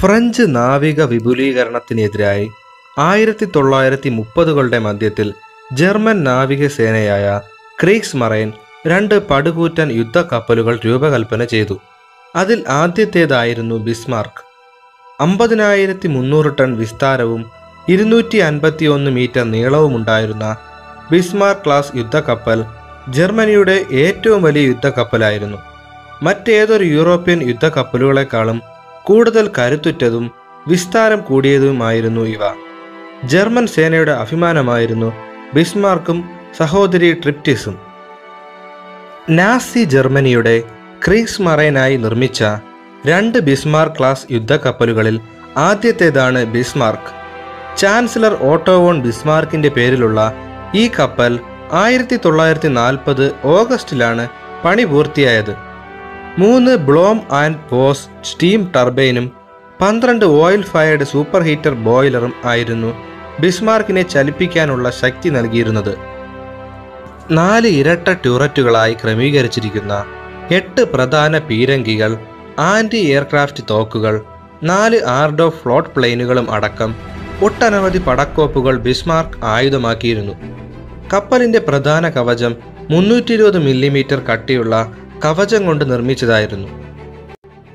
French നാവിക വിപുലീകരണത്തിനെതിരായി ആയിരത്തി തൊള്ളായിരത്തി മുപ്പതുകളുടെ മധ്യത്തിൽ ജർമ്മൻ നാവികസേനയായ ക്രീക്സ് മറൈൻ രണ്ട് പടുകൂറ്റൻ യുദ്ധക്കപ്പലുകൾ രൂപകൽപ്പന ചെയ്തു. അതിൽ ആദ്യത്തേതായിരുന്നു ബിസ്മാർക്ക്. അമ്പതിനായിരത്തി മുന്നൂറ് ടൺ വിസ്താരവും ഇരുന്നൂറ്റി അൻപത്തി ഒന്ന് മീറ്റർ നീളവുമുണ്ടായിരുന്ന ബിസ്മാർക്ക് ക്ലാസ് യുദ്ധക്കപ്പൽ ജർമ്മനിയുടെ ഏറ്റവും വലിയ യുദ്ധക്കപ്പലായിരുന്നു. മറ്റേതൊരു യൂറോപ്യൻ യുദ്ധക്കപ്പലുകളെക്കാളും കൂടുതൽ കരുത്തുറ്റതും വിസ്താരം കൂടിയതുമായിരുന്നു ഇവ. ജർമ്മൻ സേനയുടെ അഭിമാനമായിരുന്നു ബിസ്മാർക്കും സഹോദരി ട്രിപ്റ്റിസും. നാസി ജർമ്മനിയുടെ ക്രീസ് മറൈനായി നിർമ്മിച്ച രണ്ട് ബിസ്മാർക്ക് ക്ലാസ് യുദ്ധക്കപ്പലുകളിൽ ആദ്യത്തേതാണ് ബിസ്മാർക്ക്. ചാൻസലർ ഓട്ടോവോൺ ബിസ്മാർക്കിന്റെ പേരിലുള്ള ഈ കപ്പൽ ആയിരത്തി തൊള്ളായിരത്തി നാൽപ്പത് ഓഗസ്റ്റിലാണ് പണി പൂർത്തിയായത്. മൂന്ന് ബ്ലോം ആൻഡ് പോസ് സ്റ്റീം ടർബൈനും പന്ത്രണ്ട് ഓയിൽ ഫയർഡ് സൂപ്പർ ഹീറ്റർ ബോയിലറും ആയിരുന്നു ബിസ്മാർക്കിനെ ചലിപ്പിക്കാനുള്ള ശക്തി നൽകിയിരുന്നത്. നാല് ഇരട്ട ട്യൂററ്റുകളായി ക്രമീകരിച്ചിരിക്കുന്ന എട്ട് പ്രധാന പീരങ്കികൾ ആന്റി എയർക്രാഫ്റ്റ് തോക്കുകൾ നാല് ആർഡോ ഫ്ലോട്ട് പ്ലെയിനുകളും അടക്കം ഒട്ടനവധി പടക്കോപ്പുകൾ ബിസ്മാർക്ക് ആയുധമാക്കിയിരുന്നു. കപ്പലിന്റെ പ്രധാന കവചം മുന്നൂറ്റി ഇരുപത് മില്ലിമീറ്റർ കട്ടിയുള്ള കവചം കൊണ്ട് നിർമ്മിച്ചതായിരുന്നു.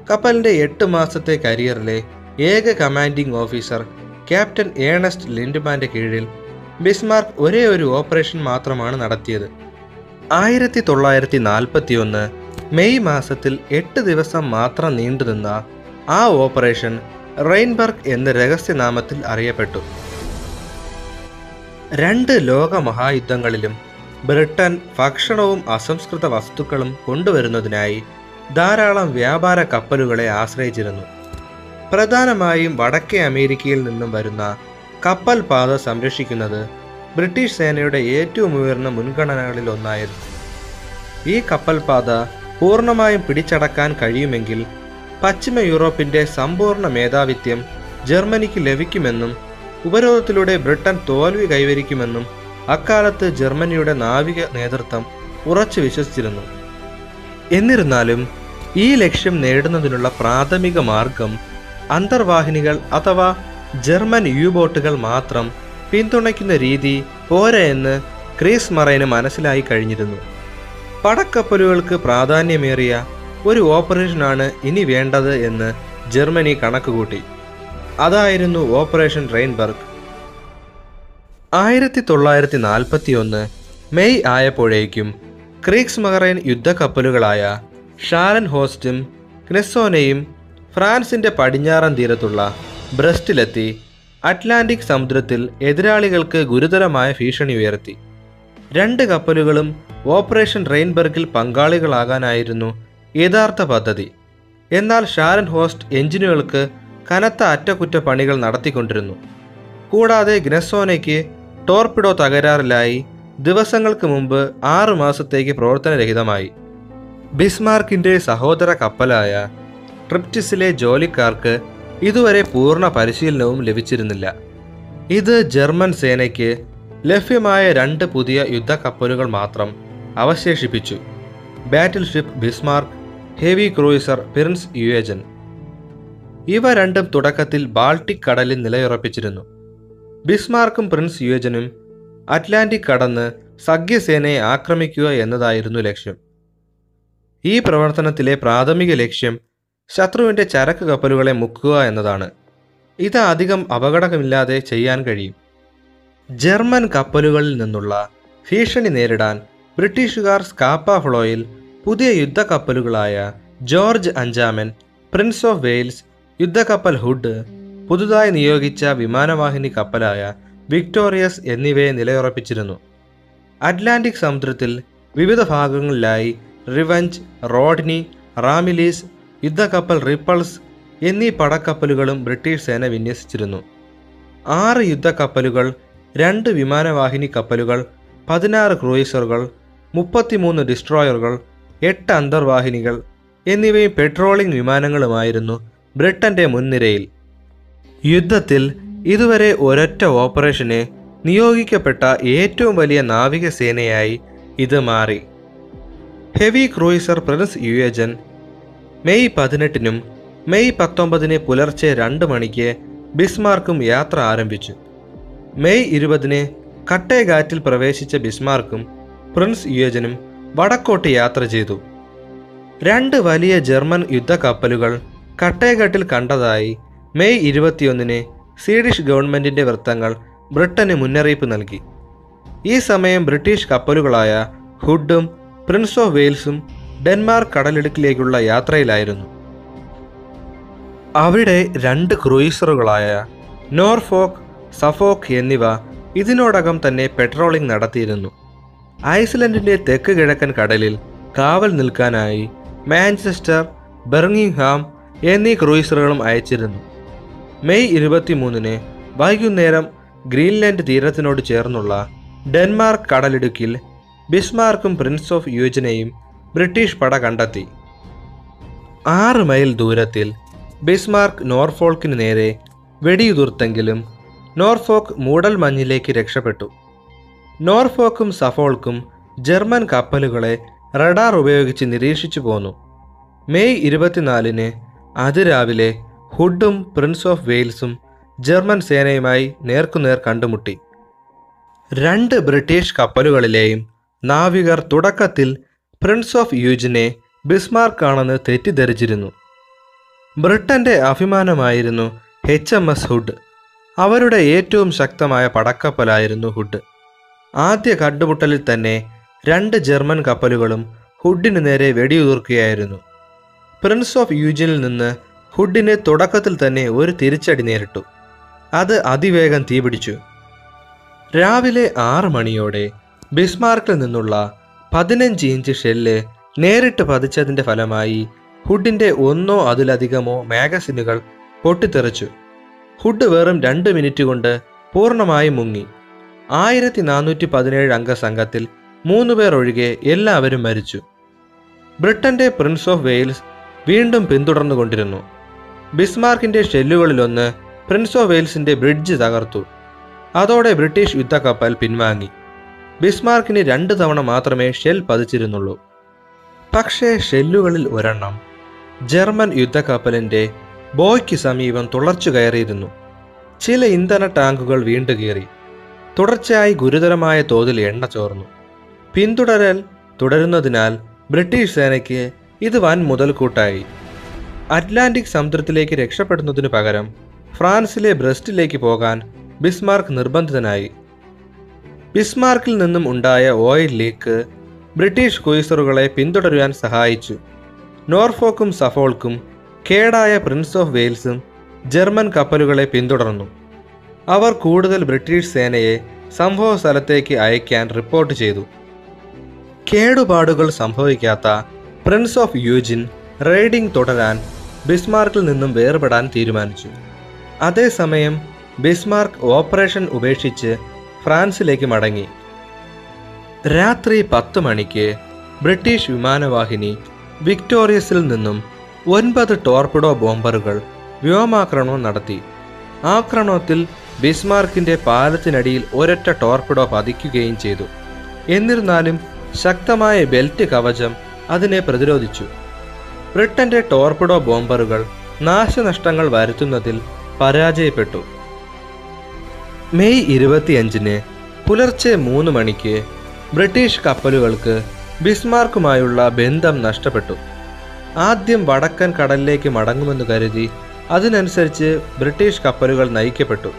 കപ്പലിന്റെ എട്ട് മാസത്തെ കരിയറിലെ ഏക കമാൻഡിംഗ് ഓഫീസർ ക്യാപ്റ്റൻ ഏണസ്റ്റ് ലിൻഡ്മാന്റെ കീഴിൽ ബിസ്മാർക്ക് ഒരേ ഒരു ഓപ്പറേഷൻ മാത്രമാണ് നടത്തിയത്. ആയിരത്തി തൊള്ളായിരത്തി നാൽപ്പത്തി ഒന്ന് മെയ് മാസത്തിൽ എട്ട് ദിവസം മാത്രം നീണ്ടുനിന്ന ആ ഓപ്പറേഷൻ റെയിൻബർഗ് എന്ന രഹസ്യനാമത്തിൽ അറിയപ്പെട്ടു. രണ്ട് ലോക മഹായുദ്ധങ്ങളിലും ബ്രിട്ടൻ ഭക്ഷണവും അസംസ്കൃത വസ്തുക്കളും കൊണ്ടുവരുന്നതിനായി ധാരാളം വ്യാപാര കപ്പലുകളെ ആശ്രയിച്ചിരുന്നു. പ്രധാനമായും വടക്കേ അമേരിക്കയിൽ നിന്നും വരുന്ന കപ്പൽ പാത സംരക്ഷിക്കുന്നത് ബ്രിട്ടീഷ് സേനയുടെ ഏറ്റവും ഉയർന്ന മുൻഗണനകളിൽ ഒന്നായിരുന്നു. ഈ കപ്പൽ പാത പൂർണമായും പിടിച്ചടക്കാൻ കഴിയുമെങ്കിൽ പശ്ചിമ യൂറോപ്പിന്റെ സമ്പൂർണ മേധാവിത്യം ജർമ്മനിക്ക് ലഭിക്കുമെന്നും ഉപരോധത്തിലൂടെ ബ്രിട്ടൻ തോൽവി കൈവരിക്കുമെന്നും അക്കാലത്ത് ജർമ്മനിയുടെ നാവിക നേതൃത്വം ഉറച്ചു വിശ്വസിച്ചിരുന്നു. എന്നിരുന്നാലും ഈ ലക്ഷ്യം നേടുന്നതിനുള്ള പ്രാഥമിക മാർഗം അന്തർവാഹിനികൾ അഥവാ ജർമ്മൻ യു ബോട്ടുകൾ മാത്രം പിന്തുണയ്ക്കുന്ന രീതി പോര എന്ന് ക്രീസ് മറൈന് മനസ്സിലായി കഴിഞ്ഞിരുന്നു. പടക്കപ്പലുകൾക്ക് പ്രാധാന്യമേറിയ ഒരു ഓപ്പറേഷനാണ് ഇനി വേണ്ടത് എന്ന് ജർമ്മനി കണക്കുകൂട്ടി. അതായിരുന്നു ഓപ്പറേഷൻ റെയിൻബർഗ്. ആയിരത്തി തൊള്ളായിരത്തി നാൽപ്പത്തി ഒന്ന് മെയ് ആയപ്പോഴേക്കും ക്രീക്സ് മഹറൈൻ യുദ്ധക്കപ്പലുകളായ ഷാലൻ ഹോസ്റ്റും ക്നെസോനയും ഫ്രാൻസിന്റെ പടിഞ്ഞാറൻ തീരത്തുള്ള ബ്രസ്റ്റിലെത്തി അറ്റ്ലാന്റിക് സമുദ്രത്തിൽ എതിരാളികൾക്ക് ഗുരുതരമായ ഭീഷണി ഉയർത്തി. രണ്ട് കപ്പലുകളും ഓപ്പറേഷൻ റെയിൻബർഗിൽ പങ്കാളികളാകാനായിരുന്നു യഥാർത്ഥ പദ്ധതി. എന്നാൽ ഷാരൻ ഹോസ്റ്റ് എഞ്ചിനുകൾക്ക് കനത്ത അറ്റകുറ്റപ്പണികൾ നടത്തിക്കൊണ്ടിരുന്നു. കൂടാതെ ഗ്നെസോനയ്ക്ക് ടോർപിഡോ തകരാറിലായി ദിവസങ്ങൾക്ക് മുമ്പ് ആറ് മാസത്തേക്ക് പ്രവർത്തനരഹിതമായി. ബിസ്മാർക്കിന്റെ സഹോദര കപ്പലായ ട്രിപ്റ്റിസിലെ ജോലിക്കാർക്ക് ഇതുവരെ പൂർണ പരിശീലനവും ലഭിച്ചിരുന്നില്ല. ഇത് ജർമ്മൻ സേനയ്ക്ക് ലഭ്യമായ രണ്ട് പുതിയ യുദ്ധക്കപ്പലുകൾ മാത്രം അവശേഷിപ്പിച്ചു. Battleship Bismarck heavy cruiser Prinz Eugen ഇവ രണ്ടും തുടക്കത്തിൽ ബാൾട്ടിക് കടലിൽ നിലയുറപ്പിച്ചിരുന്നു. ബിസ്മാർക്കും പ്രിൻസ് യുവജനും അറ്റ്ലാന്റിക് കടന്ന് സഖ്യസേനയെ ആക്രമിക്കുക എന്നതായിരുന്നു ലക്ഷ്യം. ഈ പ്രവർത്തനത്തിലെ പ്രാഥമിക ലക്ഷ്യം ശത്രുവിന്റെ ചരക്ക് കപ്പലുകളെ മുക്കുക എന്നതാണ്. ഇത് അധികം അപകടമില്ലാതെ ചെയ്യാൻ കഴിയും. ജർമ്മൻ കപ്പലുകളിൽ നിന്നുള്ള ഭീഷണി നേരിടാൻ ബ്രിട്ടീഷുകാർ സ്കാപ്പ ഫ്ലോയിൽ പുതിയ യുദ്ധക്കപ്പലുകളായ ജോർജ് അഞ്ചാമൻ പ്രിൻസ് ഓഫ് വെയിൽസ് യുദ്ധക്കപ്പൽ ഹുഡ് പുതുതായി നിയോഗിച്ച വിമാനവാഹിനി കപ്പലായ വിക്ടോറിയസ് എന്നിവയെ നിലയുറപ്പിച്ചിരുന്നു. അറ്റ്ലാന്റിക് സമുദ്രത്തിൽ വിവിധ ഭാഗങ്ങളിലായി റിവഞ്ച് റോഡ്നി റാമിലീസ് യുദ്ധക്കപ്പൽ റിപ്പൾസ് എന്നീ പടക്കപ്പലുകളും ബ്രിട്ടീഷ് സേന വിന്യസിച്ചിരുന്നു. ആറ് യുദ്ധക്കപ്പലുകൾ രണ്ട് വിമാനവാഹിനി കപ്പലുകൾ പതിനാറ് ക്രൂയിസറുകൾ മുപ്പത്തിമൂന്ന് ഡിസ്ട്രോയറുകൾ എട്ട് അന്തർവാഹിനികൾ എന്നിവയും പെട്രോളിംഗ് വിമാനങ്ങളുമായിരുന്നു ബ്രിട്ടന്റെ മുൻനിരയിൽ. യുദ്ധത്തിൽ ഇതുവരെ ഒരൊറ്റ ഓപ്പറേഷന് നിയോഗിക്കപ്പെട്ട ഏറ്റവും വലിയ നാവികസേനയായി ഇത് മാറി. Heavy cruiser Prinz Eugen May പതിനെട്ടിനും മെയ് പത്തൊമ്പതിന് പുലർച്ചെ രണ്ട് മണിക്ക് ബിസ്മാർക്കും യാത്ര ആരംഭിച്ചു. മെയ് ഇരുപതിന് കട്ടേഗാറ്റിൽ പ്രവേശിച്ച ബിസ്മാർക്കും പ്രിൻസ് യുയജനും വടക്കോട്ട് യാത്ര ചെയ്തു. രണ്ട് വലിയ ജർമ്മൻ യുദ്ധക്കപ്പലുകൾ കട്ടേഗാട്ടിൽ കണ്ടതായി മെയ് ഇരുപത്തിയൊന്നിന് സ്വീഡിഷ് ഗവൺമെന്റിന്റെ വൃത്തങ്ങൾ ബ്രിട്ടന് മുന്നറിയിപ്പ് നൽകി. ഈ സമയം ബ്രിട്ടീഷ് കപ്പലുകളായ ഹുഡും പ്രിൻസ് ഓഫ് വെയിൽസും ഡെൻമാർക്ക് കടലിടുക്കിലേക്കുള്ള യാത്രയിലായിരുന്നു. അവിടെ രണ്ട് ക്രൂയിസറുകളായ നോർഫോക്ക് സഫോക്ക് എന്നിവ ഇതിനോടകം തന്നെ പെട്രോളിംഗ് നടത്തിയിരുന്നു. ഐസ്ലൻഡിന്റെ തെക്ക് കിഴക്കൻ കടലിൽ കാവൽ നിൽക്കാനായി മാഞ്ചസ്റ്റർ ബെർമിംഗ്ഹാം എന്നീ ക്രൂയിസറുകളും അയച്ചിരുന്നു. മെയ് ഇരുപത്തിമൂന്നിന് വൈകുന്നേരം ഗ്രീൻലാൻഡ് തീരത്തിനോട് ചേർന്നുള്ള ഡെൻമാർക്ക് കടലിടുക്കിൽ ബിസ്മാർക്കും പ്രിൻസ് ഓഫ് യൂജനെയും ബ്രിട്ടീഷ് പട കണ്ടെത്തി. ആറ് മൈൽ ദൂരത്തിൽ ബിസ്മാർക്ക് നോർഫോൾക്കിന് നേരെ വെടിയുതിർത്തെങ്കിലും നോർഫോക്ക് മൂടൽ മഞ്ഞിലേക്ക് രക്ഷപ്പെട്ടു. നോർഫോക്കും സഫോൾക്കും ജർമ്മൻ കപ്പലുകളെ റഡാർ ഉപയോഗിച്ച് നിരീക്ഷിച്ചു പോന്നു. മെയ് ഇരുപത്തിനാലിന് അതിരാവിലെ ഹുഡും പ്രിൻസ് ഓഫ് വെയിൽസും ജർമ്മൻ സേനയുമായി നേർക്കുനേർ കണ്ടുമുട്ടി. രണ്ട് ബ്രിട്ടീഷ് കപ്പലുകളിലെയും നാവികർ തുടക്കത്തിൽ പ്രിൻസ് ഓഫ് യൂജിനെ ബിസ്മാർക്കാണെന്ന് തെറ്റിദ്ധരിച്ചിരുന്നു. ബ്രിട്ടന്റെ അഭിമാനമായിരുന്നു എച്ച് എം എസ് ഹുഡ്. അവരുടെ ഏറ്റവും ശക്തമായ പടക്കപ്പലായിരുന്നു ഹുഡ്. ആദ്യ കണ്ടുമുട്ടലിൽ തന്നെ രണ്ട് ജർമ്മൻ കപ്പലുകളും ഹുഡിന് നേരെ വെടിയുതിർക്കുകയായിരുന്നു. പ്രിൻസ് ഓഫ് യൂജിനിൽ നിന്ന് ഹുഡിന് തുടക്കത്തിൽ തന്നെ ഒരു തിരിച്ചടി നേരിട്ടു. അത് അതിവേഗം തീപിടിച്ചു രാവിലെ ആറ് മണിയോടെ ബിസ്മാർക്കിൽ നിന്നുള്ള പതിനഞ്ച് ഇഞ്ച് ഷെല്ല് നേരിട്ട് പതിച്ചതിന്റെ ഫലമായി ഹുഡിന്റെ ഒന്നോ അതിലധികമോ മാഗസിനുകൾ പൊട്ടിത്തെറിച്ചു. ഹുഡ് വെറും രണ്ട് മിനിറ്റ് കൊണ്ട് പൂർണമായി മുങ്ങി. ആയിരത്തി നാനൂറ്റി പതിനേഴ് അംഗ സംഘത്തിൽ മൂന്ന് പേർ ഒഴികെ എല്ലാവരും മരിച്ചു. ബ്രിട്ടന്റെ പ്രിൻസ് ഓഫ് വെയിൽസ് വീണ്ടും പിന്തുടർന്നുകൊണ്ടിരുന്നു. ബിസ്മാർക്കിന്റെ ഷെല്ലുകളിലൊന്ന് പ്രിൻസ് ഓഫ് വെയിൽസിന്റെ ബ്രിഡ്ജ് തകർത്തു. അതോടെ ബ്രിട്ടീഷ് യുദ്ധക്കപ്പൽ പിൻവാങ്ങി. ബിസ്മാർക്കിന് രണ്ട് തവണ മാത്രമേ ഷെൽ പതിച്ചിരുന്നുള്ളൂ. പക്ഷേ ഷെല്ലുകളിൽ ഒരെണ്ണം ജർമ്മൻ യുദ്ധക്കപ്പലിന്റെ ബോയ്ക്ക് സമീപം തുളച്ചു കയറിയിരുന്നു. ചില ഇന്ധന ടാങ്കുകൾ വീണ്ടു കീറി. തുടർച്ചയായി ഗുരുതരമായ തോതിൽ എണ്ണ ചോർന്നു. പിന്തുടരൽ തുടരുന്നതിനാൽ ബ്രിട്ടീഷ് സേനയ്ക്ക് ഇത് വൻ മുതൽക്കൂട്ടായി. അറ്റ്ലാന്റിക് സമുദ്രത്തിലേക്ക് രക്ഷപ്പെടുന്നതിനു പകരം ഫ്രാൻസിലെ ബ്രസ്റ്റിലേക്ക് പോകാൻ ബിസ്മാർക്ക് നിർബന്ധിതനായി. ബിസ്മാർക്കിൽ നിന്നും ഉണ്ടായ ഓയിൽ ലീക്ക് ബ്രിട്ടീഷ് ക്രൂയിസറുകളെ പിന്തുടരുവാൻ സഹായിച്ചു. നോർഫോക്കും സഫോൾക്കും കേടായ പ്രിൻസ് ഓഫ് വെയിൽസും ജർമ്മൻ കപ്പലുകളെ പിന്തുടർന്നു. അവർ കൂടുതൽ ബ്രിട്ടീഷ് സേനയെ സംഭവ സ്ഥലത്തേക്ക് അയക്കാൻ റിപ്പോർട്ട് ചെയ്തു. കേടുപാടുകൾ സംഭവിക്കാത്ത പ്രിൻസ് ഓഫ് യൂജിൻ റെയ്ഡിംഗ് തുടരാൻ ബിസ്മാർക്കിൽ നിന്നും വേർപെടാൻ തീരുമാനിച്ചു. അതേസമയം ബിസ്മാർക്ക് ഓപ്പറേഷൻ ഉപേക്ഷിച്ച് ഫ്രാൻസിലേക്ക് മടങ്ങി. രാത്രി പത്ത് മണിക്ക് ബ്രിട്ടീഷ് വിമാനവാഹിനി വിക്ടോറിയസിൽ നിന്നും ഒൻപത് ടോർപിഡോ ബോംബറുകൾ വ്യോമാക്രമണം നടത്തി. ആക്രമണത്തിൽ ബിസ്മാർക്കിന്റെ പാലത്തിനടിയിൽ ഒരൊറ്റ ടോർപിഡോ പതിക്കുകയും ചെയ്തു. എന്നിരുന്നാലും ശക്തമായ ബെൽറ്റ് കവചം അതിനെ പ്രതിരോധിച്ചു. ബ്രിട്ടന്റെ ടോർപിഡോ ബോംബറുകൾ നാശനഷ്ടങ്ങൾ വരുത്തുന്നതിൽ പരാജയപ്പെട്ടു. മെയ് ഇരുപത്തിയഞ്ചിന് പുലർച്ചെ മൂന്ന് മണിക്ക് ബ്രിട്ടീഷ് കപ്പലുകൾക്ക് ബിസ്മാർക്കുമായുള്ള ബന്ധം നഷ്ടപ്പെട്ടു. ആദ്യം വടക്കൻ കടലിലേക്ക് മടങ്ങുമെന്ന് കരുതി അതിനനുസരിച്ച് ബ്രിട്ടീഷ് കപ്പലുകൾ നയിക്കപ്പെട്ടു.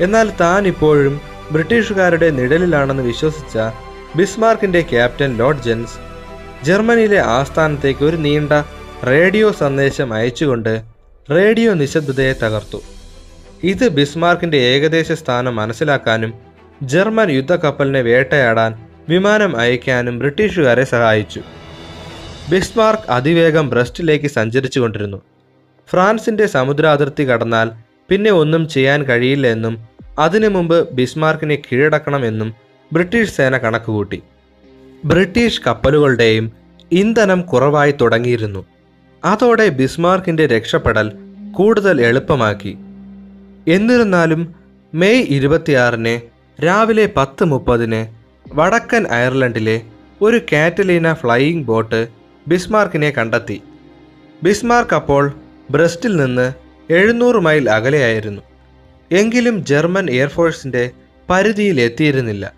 എന്നാൽ താൻ ഇപ്പോഴും ബ്രിട്ടീഷുകാരുടെ നിഴലിലാണെന്ന് വിശ്വസിച്ച ബിസ്മാർക്കിന്റെ ക്യാപ്റ്റൻ ലോർഡ് ജെൻസ് ജർമ്മനിയിലെ ആസ്ഥാനത്തേക്ക് ഒരു നീണ്ട റേഡിയോ സന്ദേശം അയച്ചുകൊണ്ട് റേഡിയോ നിശബ്ദതയെ തകർത്തു. ഇത് ബിസ്മാർക്കിന്റെ ഏകദേശ സ്ഥാനം മനസ്സിലാക്കാനും ജർമ്മൻ യുദ്ധക്കപ്പലിനെ വേട്ടയാടാൻ വിമാനം അയക്കാനും ബ്രിട്ടീഷുകാരെ സഹായിച്ചു. ബിസ്മാർക്ക് അതിവേഗം ബ്രസ്റ്റിലേക്ക് സഞ്ചരിച്ചു കൊണ്ടിരുന്നു ഫ്രാൻസിന്റെ സമുദ്രാതിർത്തി കടന്നാൽ പിന്നെ ഒന്നും ചെയ്യാൻ കഴിയില്ല എന്നും അതിനു മുമ്പ് ബിസ്മാർക്കിനെ കീഴടക്കണമെന്നും ബ്രിട്ടീഷ് സേന കണക്കുകൂട്ടി. ബ്രിട്ടീഷ് കപ്പലുകളുടെയും ഇന്ധനം കുറവായി തുടങ്ങിയിരുന്നു. അതോടെ ബിസ്മാർക്കിന്റെ രക്ഷപ്പെടൽ കൂടുതൽ എളുപ്പമാക്കി. എന്നിരുന്നാലും മെയ് ഇരുപത്തിയാറിന് രാവിലെ പത്ത് മുപ്പതിന് വടക്കൻ അയർലൻഡിലെ ഒരു കാറ്റലീന ഫ്ലൈയിങ് ബോട്ട് ബിസ്മാർക്കിനെ കണ്ടെത്തി. ബിസ്മാർക്ക് അപ്പോൾ ബ്രസ്റ്റിൽ നിന്ന് എഴുന്നൂറ് മൈൽ അകലെയായിരുന്നു. എങ്കിലും ജർമ്മൻ എയർഫോഴ്സിന്റെ പരിധിയിൽ എത്തിയിരുന്നില്ല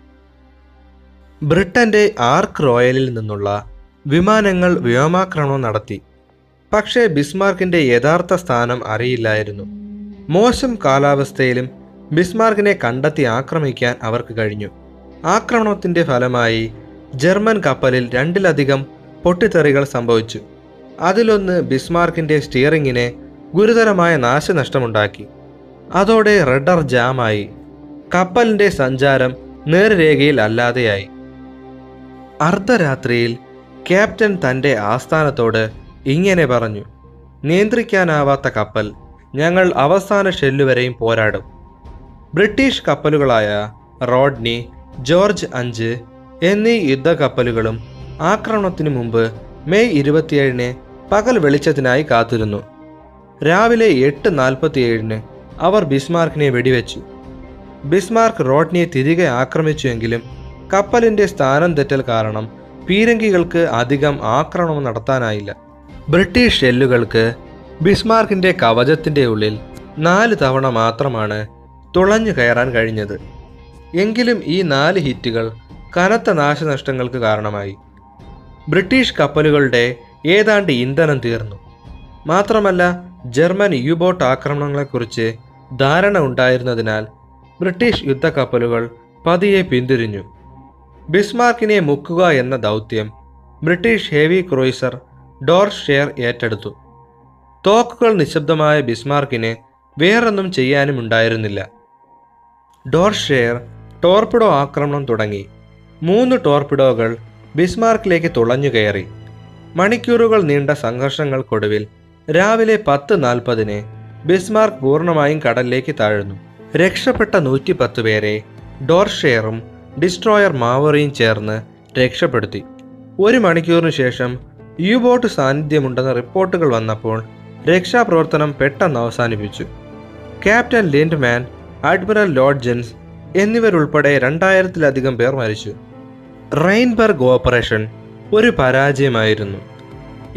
ബ്രിട്ടന്റെ ആർക്ക് റോയലിൽ നിന്നുള്ള വിമാനങ്ങൾ വ്യോമാക്രമണം നടത്തി. പക്ഷേ ബിസ്മാർക്കിന്റെ യഥാർത്ഥ സ്ഥാനം അറിയില്ലായിരുന്നു. മോശം കാലാവസ്ഥയിലും ബിസ്മാർക്കിനെ കണ്ടെത്തി ആക്രമിക്കാൻ അവർക്ക് കഴിഞ്ഞു. ആക്രമണത്തിന്റെ ഫലമായി ജർമ്മൻ കപ്പലിൽ രണ്ടിലധികം പൊട്ടിത്തെറികൾ സംഭവിച്ചു. അതിലൊന്ന് ബിസ്മാർക്കിന്റെ സ്റ്റിയറിങ്ങിനെ ഗുരുതരമായ നാശനഷ്ടമുണ്ടാക്കി. അതോടെ റഡർ ജാമായി. കപ്പലിന്റെ സഞ്ചാരം നേർരേഖയിൽ അല്ലാതെയായി. അർദ്ധരാത്രിയിൽ ക്യാപ്റ്റൻ തന്റെ ആസ്ഥാനത്തോട് ഇങ്ങനെ പറഞ്ഞു നിയന്ത്രിക്കാനാവാത്ത കപ്പൽ ഞങ്ങൾ അവസാന ഷെല്ലുവരെയും പോരാടും. ബ്രിട്ടീഷ് കപ്പലുകളായ റോഡ്നി ജോർജ് അഞ്ച് എന്നീ യുദ്ധക്കപ്പലുകളും ആക്രമണത്തിനു മുമ്പ് മെയ് ഇരുപത്തിയേഴിന് പകൽ വെളിച്ചത്തിനായി കാത്തിരുന്നു. രാവിലെ എട്ട് നാൽപ്പത്തിയേഴിന് അവർ ബിസ്മാർക്കിനെ വെടിവെച്ചു. ബിസ്മാർക്ക് റോഡ്നിയെ തിരികെ ആക്രമിച്ചുവെങ്കിലും കപ്പലിന്റെ സ്ഥാനം തെറ്റൽ കാരണം പീരങ്കികൾക്ക് അധികം ആക്രമണം നടത്താനായില്ല. ബ്രിട്ടീഷ് ഷെല്ലുകൾക്ക് ബിസ്മാർക്കിന്റെ കവചത്തിന്റെ ഉള്ളിൽ നാല് തവണ മാത്രമാണ് തുളഞ്ഞു കയറാൻ കഴിഞ്ഞത്. എങ്കിലും ഈ നാല് ഹിറ്റുകൾ കനത്ത നാശനഷ്ടങ്ങൾക്ക് കാരണമായി. ബ്രിട്ടീഷ് കപ്പലുകളുടെ ഏതാണ്ട് ഇന്ധനം തീർന്നു. മാത്രമല്ല ജർമ്മൻ യുബോട്ട് ആക്രമണങ്ങളെക്കുറിച്ച് ധാരണ ഉണ്ടായിരുന്നതിനാൽ ബ്രിട്ടീഷ് യുദ്ധക്കപ്പലുകൾ പതിയെ പിന്തിരിഞ്ഞു. ബിസ്മാർക്കിനെ മുക്കുക എന്ന ദൗത്യം British heavy cruiser Dorsetshire ഏറ്റെടുത്തു. തോക്കുകൾ നിശബ്ദമായ ബിസ്മാർക്കിന് വേറൊന്നും ചെയ്യാനും ഉണ്ടായിരുന്നില്ല. ഡോർഷെയർ ഷെയർ ടോർപിഡോ ആക്രമണം തുടങ്ങി. മൂന്ന് ടോർപിഡോകൾ ബിസ്മാർക്കിലേക്ക് തുളഞ്ഞു കയറി. മണിക്കൂറുകൾ നീണ്ട സംഘർഷങ്ങൾക്കൊടുവിൽ രാവിലെ പത്ത് നാൽപ്പതിന് ബിസ്മാർക്ക് പൂർണമായും കടലിലേക്ക് താഴ്ന്നു. രക്ഷപ്പെട്ട നൂറ്റി പത്ത് പേരെ ഡോർഷെയറും ഡിസ്ട്രോയർ മാവറിയും ചേർന്ന് രക്ഷപ്പെടുത്തി. ഒരു മണിക്കൂറിന് ശേഷം യു ബോട്ട് സാന്നിധ്യമുണ്ടെന്ന റിപ്പോർട്ടുകൾ വന്നപ്പോൾ രക്ഷാപ്രവർത്തനം പെട്ടെന്ന് അവസാനിപ്പിച്ചു. Captain Lindemann admiral Lutjens എന്നിവരുൾപ്പെടെ രണ്ടായിരത്തിലധികം പേർ മരിച്ചു. റെയിൻബർഗ് ഓപ്പറേഷൻ ഒരു പരാജയമായിരുന്നു.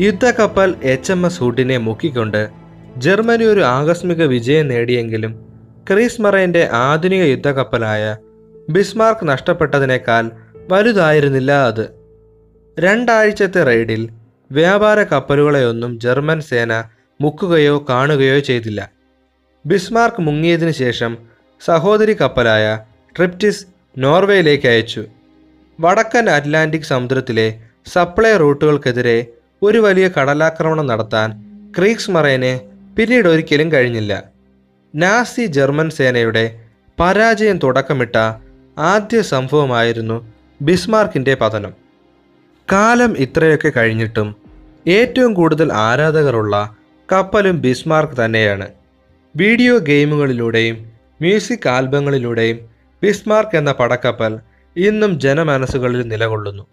യുദ്ധക്കപ്പൽ എച്ച് എം എസ് ഹുഡിനെ മുക്കിക്കൊണ്ട് ജർമ്മനി ഒരു ആകസ്മിക വിജയം നേടിയെങ്കിലും ക്രീസ്മറൈന്റെ ആധുനിക യുദ്ധക്കപ്പലായ ബിസ്മാർക്ക് നഷ്ടപ്പെട്ടതിനേക്കാൾ വലുതായിരുന്നില്ല അത്. രണ്ടാഴ്ചത്തെ റെയ്ഡിൽ വ്യാപാര കപ്പലുകളെയൊന്നും ജർമ്മൻ സേന മുക്കുകയോ കാണുകയോ ചെയ്തില്ല. ബിസ്മാർക്ക് മുങ്ങിയതിനു ശേഷം സഹോദരി കപ്പലായ ട്രിപ്റ്റിസ് നോർവേയിലേക്ക് അയച്ചു. വടക്കൻ അറ്റ്ലാന്റിക് സമുദ്രത്തിലെ സപ്ലൈ റൂട്ടുകൾക്കെതിരെ ഒരു വലിയ കടലാക്രമണം നടത്താൻ ക്രീക്സ് മറൈനെ പിന്നീട് ഒരിക്കലും കഴിഞ്ഞില്ല. നാസി ജർമ്മൻ സേനയുടെ പരാജയം തുടക്കമിട്ട ആദ്യ സംഭവമായിരുന്നു ബിസ്മാർക്കിന്റെ പതനം. കാലം ഇത്രയൊക്കെ കഴിഞ്ഞിട്ടും ഏറ്റവും കൂടുതൽ ആരാധകരുള്ള കപ്പലും ബിസ്മാർക്ക് തന്നെയാണ്. വീഡിയോ ഗെയിമുകളിലൂടെയും മ്യൂസിക് ആൽബങ്ങളിലൂടെയും ബിസ്മാർക്ക് എന്ന പടക്കപ്പൽ ഇന്നും ജനമനസ്സുകളിൽ നിലകൊള്ളുന്നു.